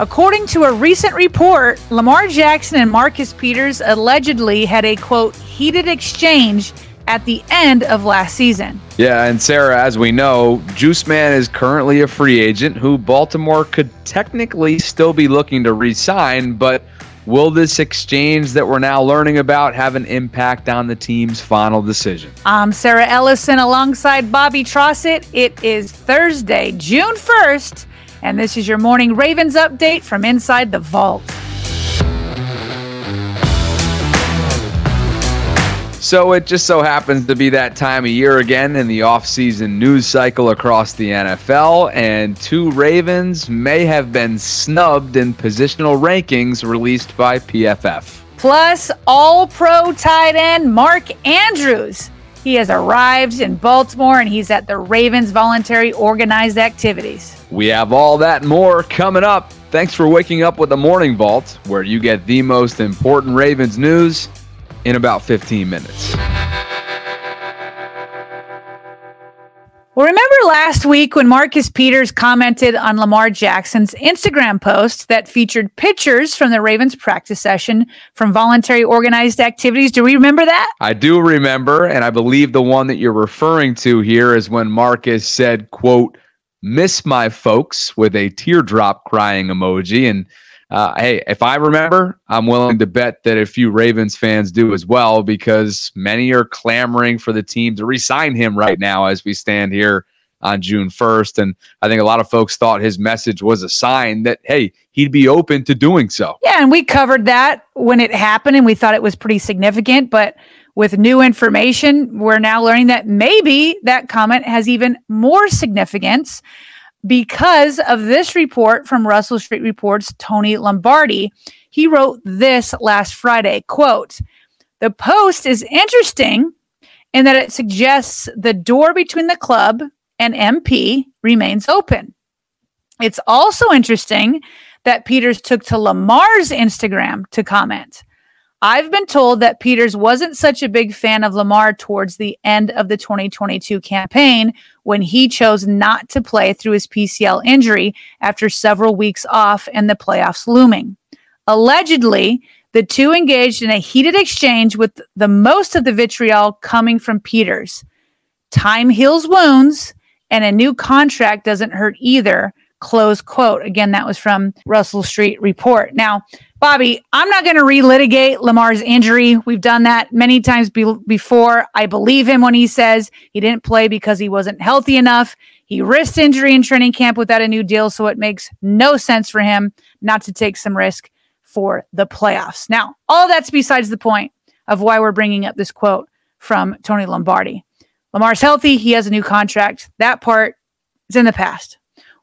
According to a recent report, Lamar Jackson and Marcus Peters allegedly had a quote heated exchange at the end of last season. Yeah, and Sarah, as we know, Juice Man is currently a free agent who Baltimore could technically still be looking to re sign, but will this exchange that we're now learning about have an impact on the team's final decision? I'm Sarah Ellison alongside Bobby Trossett. It is Thursday, June 1st, and this is your morning Ravens update from inside the vault. So it just so happens to be that time of year again in the offseason news cycle across the NFL, and two Ravens may have been snubbed in positional rankings released by PFF. Plus, all pro tight end Mark Andrews. He has arrived in Baltimore and he's at the Ravens voluntary organized activities. We have all that more coming up. Thanks for waking up with the Morning Vault, where you get the most important Ravens news in about 15 minutes. Well, remember last week when Marcus Peters commented on Lamar Jackson's Instagram post that featured pictures from the Ravens practice session from voluntary organized activities? Do we remember that? I do remember, and I believe the one that you're referring to here is when Marcus said, quote, miss my folks with a teardrop crying emoji. And uh, hey, if I remember, I'm willing to bet that a few Ravens fans do as well because many are clamoring for the team to re-sign him right now as we stand here on June 1st. And I think a lot of folks thought his message was a sign that, hey, he'd be open to doing so. Yeah, and we covered that when it happened and we thought it was pretty significant. But with new information, we're now learning that maybe that comment has even more significance because of this report from Russell Street Reports Tony Lombardi. He wrote this last Friday, quote, "The post is interesting in that it suggests the door between the club and MP remains open. It's also interesting that Peters took to Lamar's Instagram to comment. I've been told that Peters wasn't such a big fan of Lamar towards the end of the 2022 campaign when he chose not to play through his PCL injury after several weeks off and the playoffs looming. Allegedly, the two engaged in a heated exchange with the most of the vitriol coming from Peters. Time heals wounds, and a new contract doesn't hurt either. Close quote. Again, that was from Russell Street Report. Now, Bobby, I'm not going to relitigate Lamar's injury. We've done that many times be- before. I believe him when he says he didn't play because he wasn't healthy enough. He risked injury in training camp without a new deal, so it makes no sense for him not to take some risk for the playoffs. Now, all that's besides the point of why we're bringing up this quote from Tony Lombardi. Lamar's healthy. He has a new contract. That part is in the past.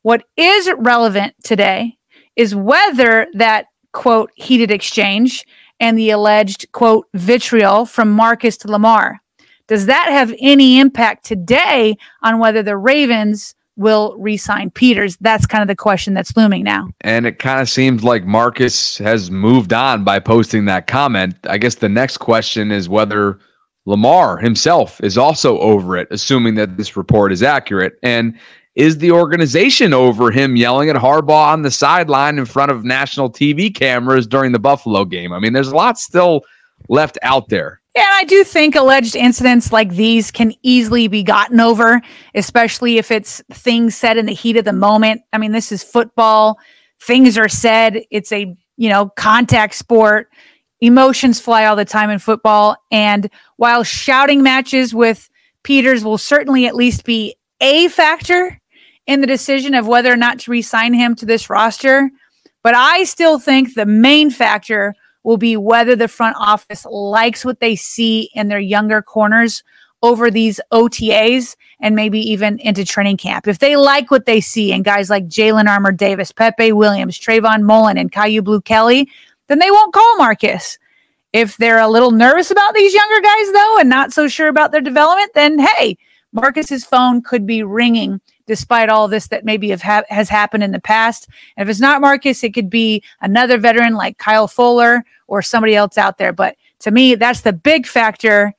What is relevant today is whether that quote, heated exchange and the alleged, quote, vitriol from Marcus to Lamar. Does that have any impact today on whether the Ravens will re-sign Peters? That's kind of the question that's looming now. And it kind of seems like Marcus has moved on by posting that comment. I guess the next question is whether Lamar himself is also over it, assuming that this report is accurate. And is the organization over him yelling at Harbaugh on the sideline in front of national TV cameras during the Buffalo game. I mean, there's a lot still left out there. Yeah, I do think alleged incidents like these can easily be gotten over, especially if it's things said in the heat of the moment. I mean, this is football. Things are said. It's a, you know, contact sport. Emotions fly all the time in football. And while shouting matches with Peters will certainly at least be a factor in the decision of whether or not to resign him to this roster. But I still think the main factor will be whether the front office likes what they see in their younger corners over these OTAs and maybe even into training camp. If they like what they see in guys like Jalen Armour Davis, Pepe Williams, Trayvon Mullen, and Kyu Blue Kelly, then they won't call Marcus. If they're a little nervous about these younger guys, though, and not so sure about their development, then hey, Marcus's phone could be ringing despite all this that maybe have ha- has happened in the past. And if it's not Marcus, it could be another veteran like Kyle Fuller or somebody else out there. But to me, that's the big factor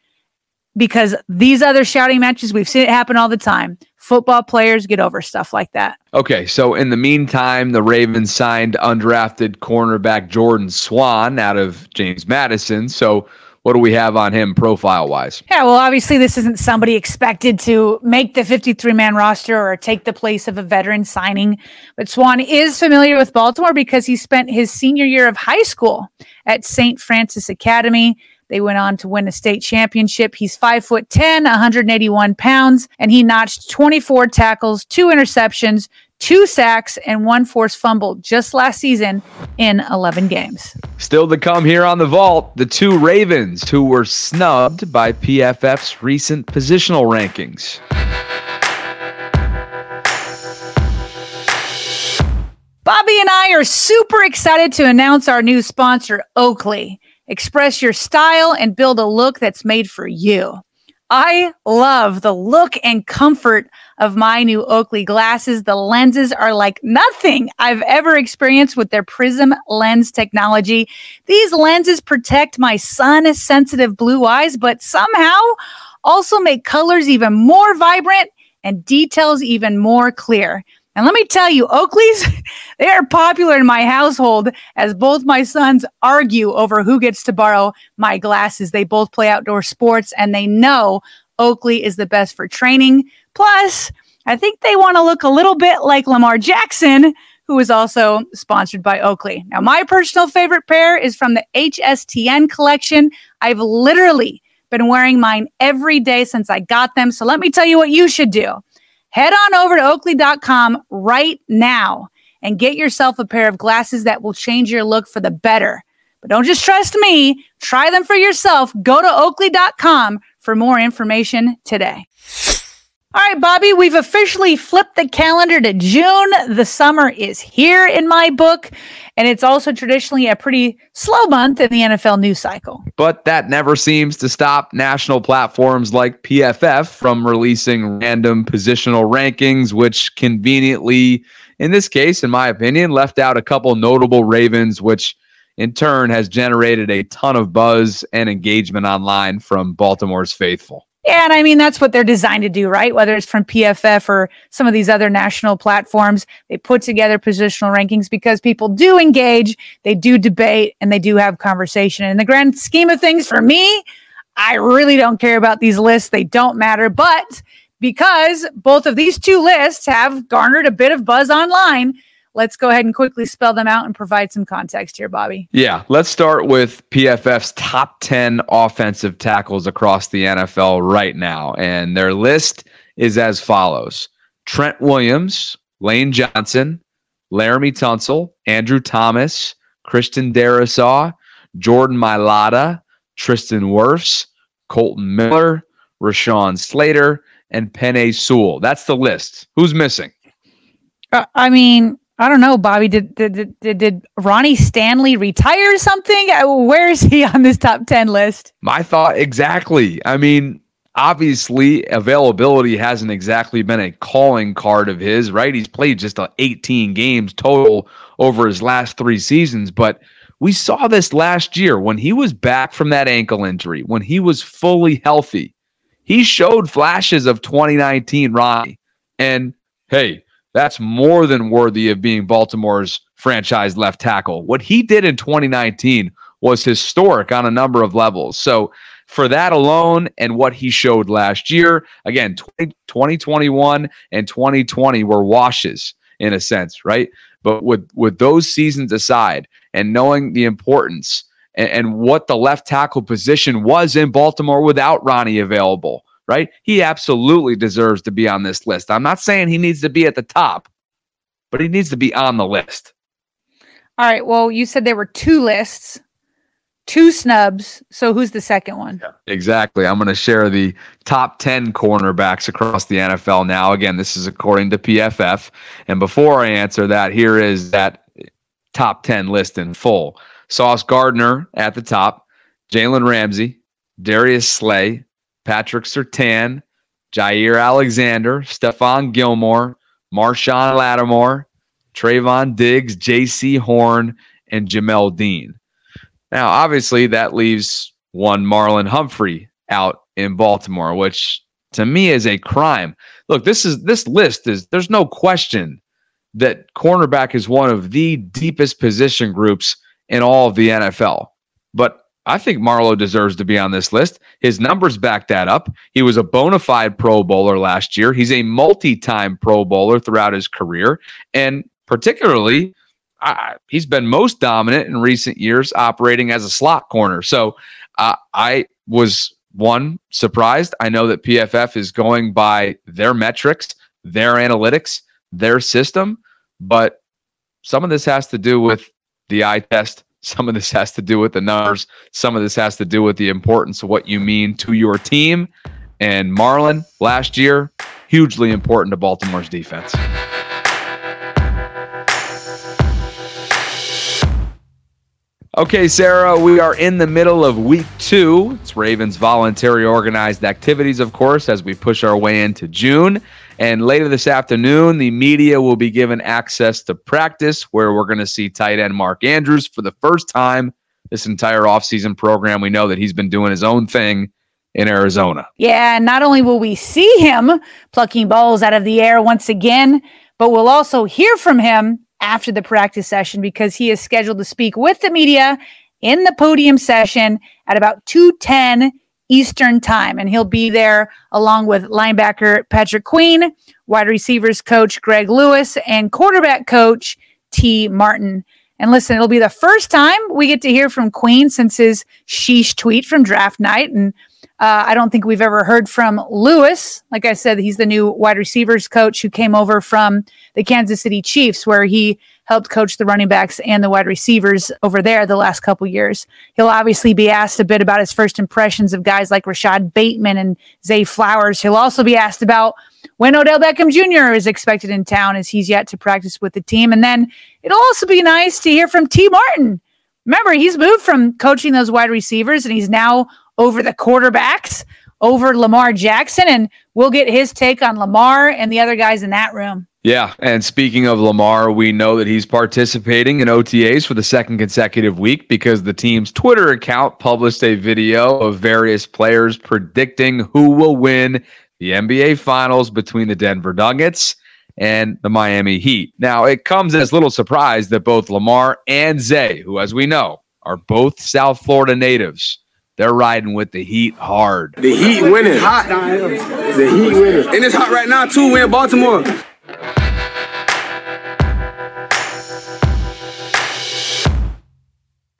because these other shouting matches, we've seen it happen all the time. football players get over stuff like that. Okay, so in the meantime, the Ravens signed undrafted cornerback Jordan Swann out of James Madison. So what do we have on him profile wise? Yeah, well, obviously, this isn't somebody expected to make the 53 man roster or take the place of a veteran signing. But Swann is familiar with Baltimore because he spent his senior year of high school at St. Francis Academy. They went on to win a state championship. He's five foot 10, 181 pounds, and he notched 24 tackles, two interceptions, two sacks, and one forced fumble just last season in 11 games. Still to come here on the vault, the two Ravens who were snubbed by PFF's recent positional rankings. Bobby and I are super excited to announce our new sponsor, Oakley. Express your style and build a look that's made for you. I love the look and comfort of my new Oakley glasses. The lenses are like nothing I've ever experienced with their Prizm lens technology. These lenses protect my sun sensitive blue eyes, but somehow also make colors even more vibrant and details even more clear. And let me tell you, Oakleys, they are popular in my household as both my sons argue over who gets to borrow my glasses. They both play outdoor sports and they know Oakley is the best for training. Plus, I think they want to look a little bit like Lamar Jackson, who is also sponsored by Oakley. Now, my personal favorite pair is from the HSTN collection. I've literally been wearing mine every day since I got them. So let me tell you what you should do. Head on over to oakley.com right now and get yourself a pair of glasses that will change your look for the better. But don't just trust me, try them for yourself. Go to oakley.com for more information today. All right, Bobby, we've officially flipped the calendar to June. The summer is here in my book, and it's also traditionally a pretty slow month in the NFL news cycle. But that never seems to stop national platforms like PFF from releasing random positional rankings, which conveniently, in this case, in my opinion, left out a couple notable Ravens, which in turn has generated a ton of buzz and engagement online from Baltimore's faithful. Yeah, and I mean that's what they're designed to do, right? Whether it's from PFF or some of these other national platforms, they put together positional rankings because people do engage, they do debate, and they do have conversation. And in the grand scheme of things, for me, I really don't care about these lists; they don't matter. But because both of these two lists have garnered a bit of buzz online, let's go ahead and quickly spell them out and provide some context here, Bobby. Yeah, let's start with PFF's top 10 offensive tackles across the NFL right now. And their list is as follows Trent Williams, Lane Johnson, Laremy Tunsil, Andrew Thomas, Christian Darrisaw, Jordan Mailata, Tristan Wirfs, Kolton Miller, Rashawn Slater, and Penei Sewell. That's the list. Who's missing? Uh, I mean, I don't know, Bobby. Did did did, did Ronnie Stanley retire something? Uh, where is he on this top ten list? My thought exactly. I mean, obviously, availability hasn't exactly been a calling card of his, right? He's played just 18 games total over his last three seasons, but we saw this last year when he was back from that ankle injury, when he was fully healthy. He showed flashes of 2019 Ronnie. And hey, that's more than worthy of being Baltimore's franchise left tackle. What he did in 2019 was historic on a number of levels. So, for that alone and what he showed last year, again, 20, 2021 and 2020 were washes in a sense, right? But with with those seasons aside and knowing the importance and, and what the left tackle position was in Baltimore without Ronnie available, right? He absolutely deserves to be on this list. I'm not saying he needs to be at the top, but he needs to be on the list. All right. Well, you said there were two lists, two snubs. So who's the second one? Yeah, exactly. I'm going to share the top 10 cornerbacks across the NFL now. Again, this is according to PFF. And before I answer that, here is that top 10 list in full. Sauce Gardner at the top, Jalen Ramsey, Darius Slay, Patrick Surtain, Jaire Alexander, Stephon Gilmore, Marshon Lattimore, Trevon Diggs, Jaycee Horn, and Jamel Dean. Now, obviously, that leaves one Marlon Humphrey out in Baltimore, which to me is a crime. Look, this is this list is there's no question that cornerback is one of the deepest position groups in all of the NFL. But I think Marlowe deserves to be on this list. His numbers back that up. He was a bona fide Pro Bowler last year. He's a multi time Pro Bowler throughout his career. And particularly, uh, he's been most dominant in recent years operating as a slot corner. So uh, I was one surprised. I know that PFF is going by their metrics, their analytics, their system, but some of this has to do with the eye test some of this has to do with the numbers. Some of this has to do with the importance of what you mean to your team. And Marlon, last year, hugely important to Baltimore's defense. Okay, Sarah, we are in the middle of week two. It's Ravens voluntary organized activities, of course, as we push our way into June. And later this afternoon, the media will be given access to practice where we're going to see tight end Mark Andrews for the first time this entire offseason program. We know that he's been doing his own thing in Arizona. Yeah, and not only will we see him plucking balls out of the air once again, but we'll also hear from him after the practice session because he is scheduled to speak with the media in the podium session at about 210 Eastern Time. And he'll be there along with linebacker Patrick Queen, wide receivers coach Greg Lewis, and quarterback coach Tee Martin. And listen, it'll be the first time we get to hear from Queen since his sheesh tweet from draft night. And uh, I don't think we've ever heard from Lewis. Like I said, he's the new wide receivers coach who came over from the Kansas City Chiefs, where he helped coach the running backs and the wide receivers over there the last couple years. He'll obviously be asked a bit about his first impressions of guys like Rashod Bateman and Zay Flowers. He'll also be asked about when Odell Beckham Jr. is expected in town, as he's yet to practice with the team. And then it'll also be nice to hear from Tee Martin. Remember, he's moved from coaching those wide receivers and he's now over the quarterbacks over Lamar Jackson. And we'll get his take on Lamar and the other guys in that room. Yeah. And speaking of Lamar, we know that he's participating in OTAs for the second consecutive week because the team's Twitter account published a video of various players predicting who will win the NBA Finals between the Denver Nuggets and the Miami Heat. Now, it comes as little surprise that both Lamar and Zay, who, as we know, are both South Florida natives, they're riding with the Heat hard. The Heat winning. Hot. The Heat winning. And it's hot right now, too. We're in Baltimore.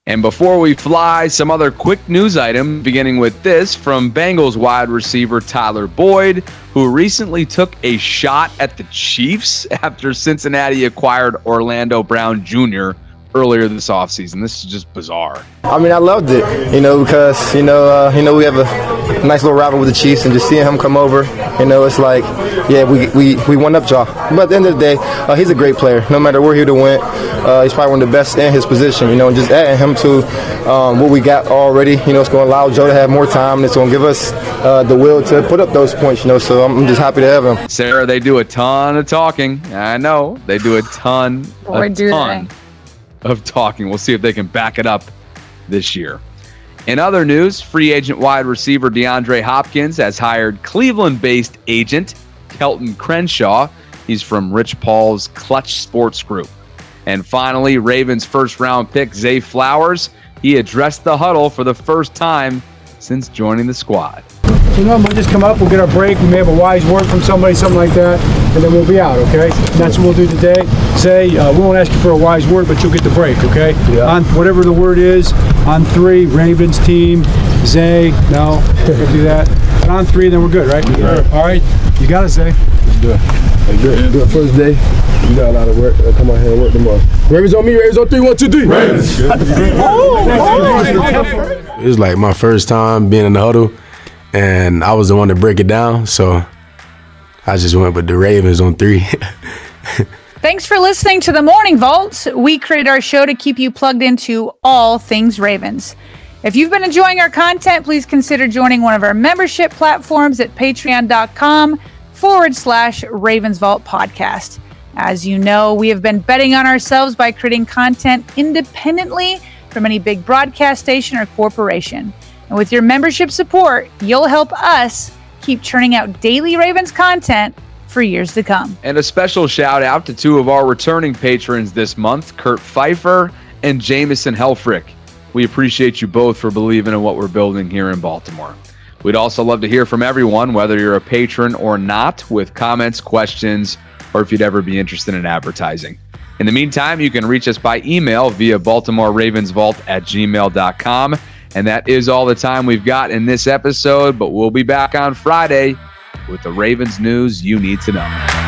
And before we fly, some other quick news item, beginning with this from Bengals wide receiver Tyler Boyd, who recently took a shot at the Chiefs after Cincinnati acquired Orlando Brown Jr earlier this offseason. This is just bizarre. I mean, I loved it, you know, because, you know, uh, you know, we have a nice little rival with the Chiefs and just seeing him come over, you know, it's like, yeah, we, we, we won up y'all. But at the end of the day, uh, he's a great player. No matter where he would have went, uh, he's probably one of the best in his position, you know, and just adding him to um, what we got already, you know, it's going to allow Joe to have more time. and It's going to give us uh, the will to put up those points, you know, so I'm just happy to have him. Sarah, they do a ton of talking. I know. They do a ton, or a do ton. They? of talking. We'll see if they can back it up this year. In other news, free agent wide receiver DeAndre Hopkins has hired Cleveland based agent Kelton Crenshaw. He's from Rich Paul's Klutch Sports Group. And finally, Ravens first round pick Zay Flowers. He addressed the huddle for the first time since joining the squad. So no, we'll just come up, we'll get our break, we may have a wise word from somebody, something like that, and then we'll be out, okay? And that's what we'll do today. Say, uh, we won't ask you for a wise word, but you'll get the break, okay? Yeah. On whatever the word is, on three, Ravens team, Zay, no, we'll do that. And on three, then we're good, right? Yeah. All right, you got it, Zay. Let's do it. Let's do it. Do it first day. You got a lot of work. Uh, come out here and work tomorrow. Ravens on me, Ravens on three, one, two, three. Ravens. it was like my first time being in the huddle and I was the one to break it down. So I just went with the Ravens on three. Thanks for listening to the Morning Vault. We create our show to keep you plugged into all things Ravens. If you've been enjoying our content, please consider joining one of our membership platforms at patreon.com forward slash Ravens Vault podcast. As you know, we have been betting on ourselves by creating content independently from any big broadcast station or corporation. And with your membership support, you'll help us keep churning out daily Ravens content for years to come. And a special shout out to two of our returning patrons this month, Kurt Pfeiffer and Jameson Helfrich. We appreciate you both for believing in what we're building here in Baltimore. We'd also love to hear from everyone, whether you're a patron or not, with comments, questions, or if you'd ever be interested in advertising. In the meantime, you can reach us by email via Baltimore Ravens Vault at gmail.com. And that is all the time we've got in this episode, but we'll be back on Friday with the Ravens news you need to know.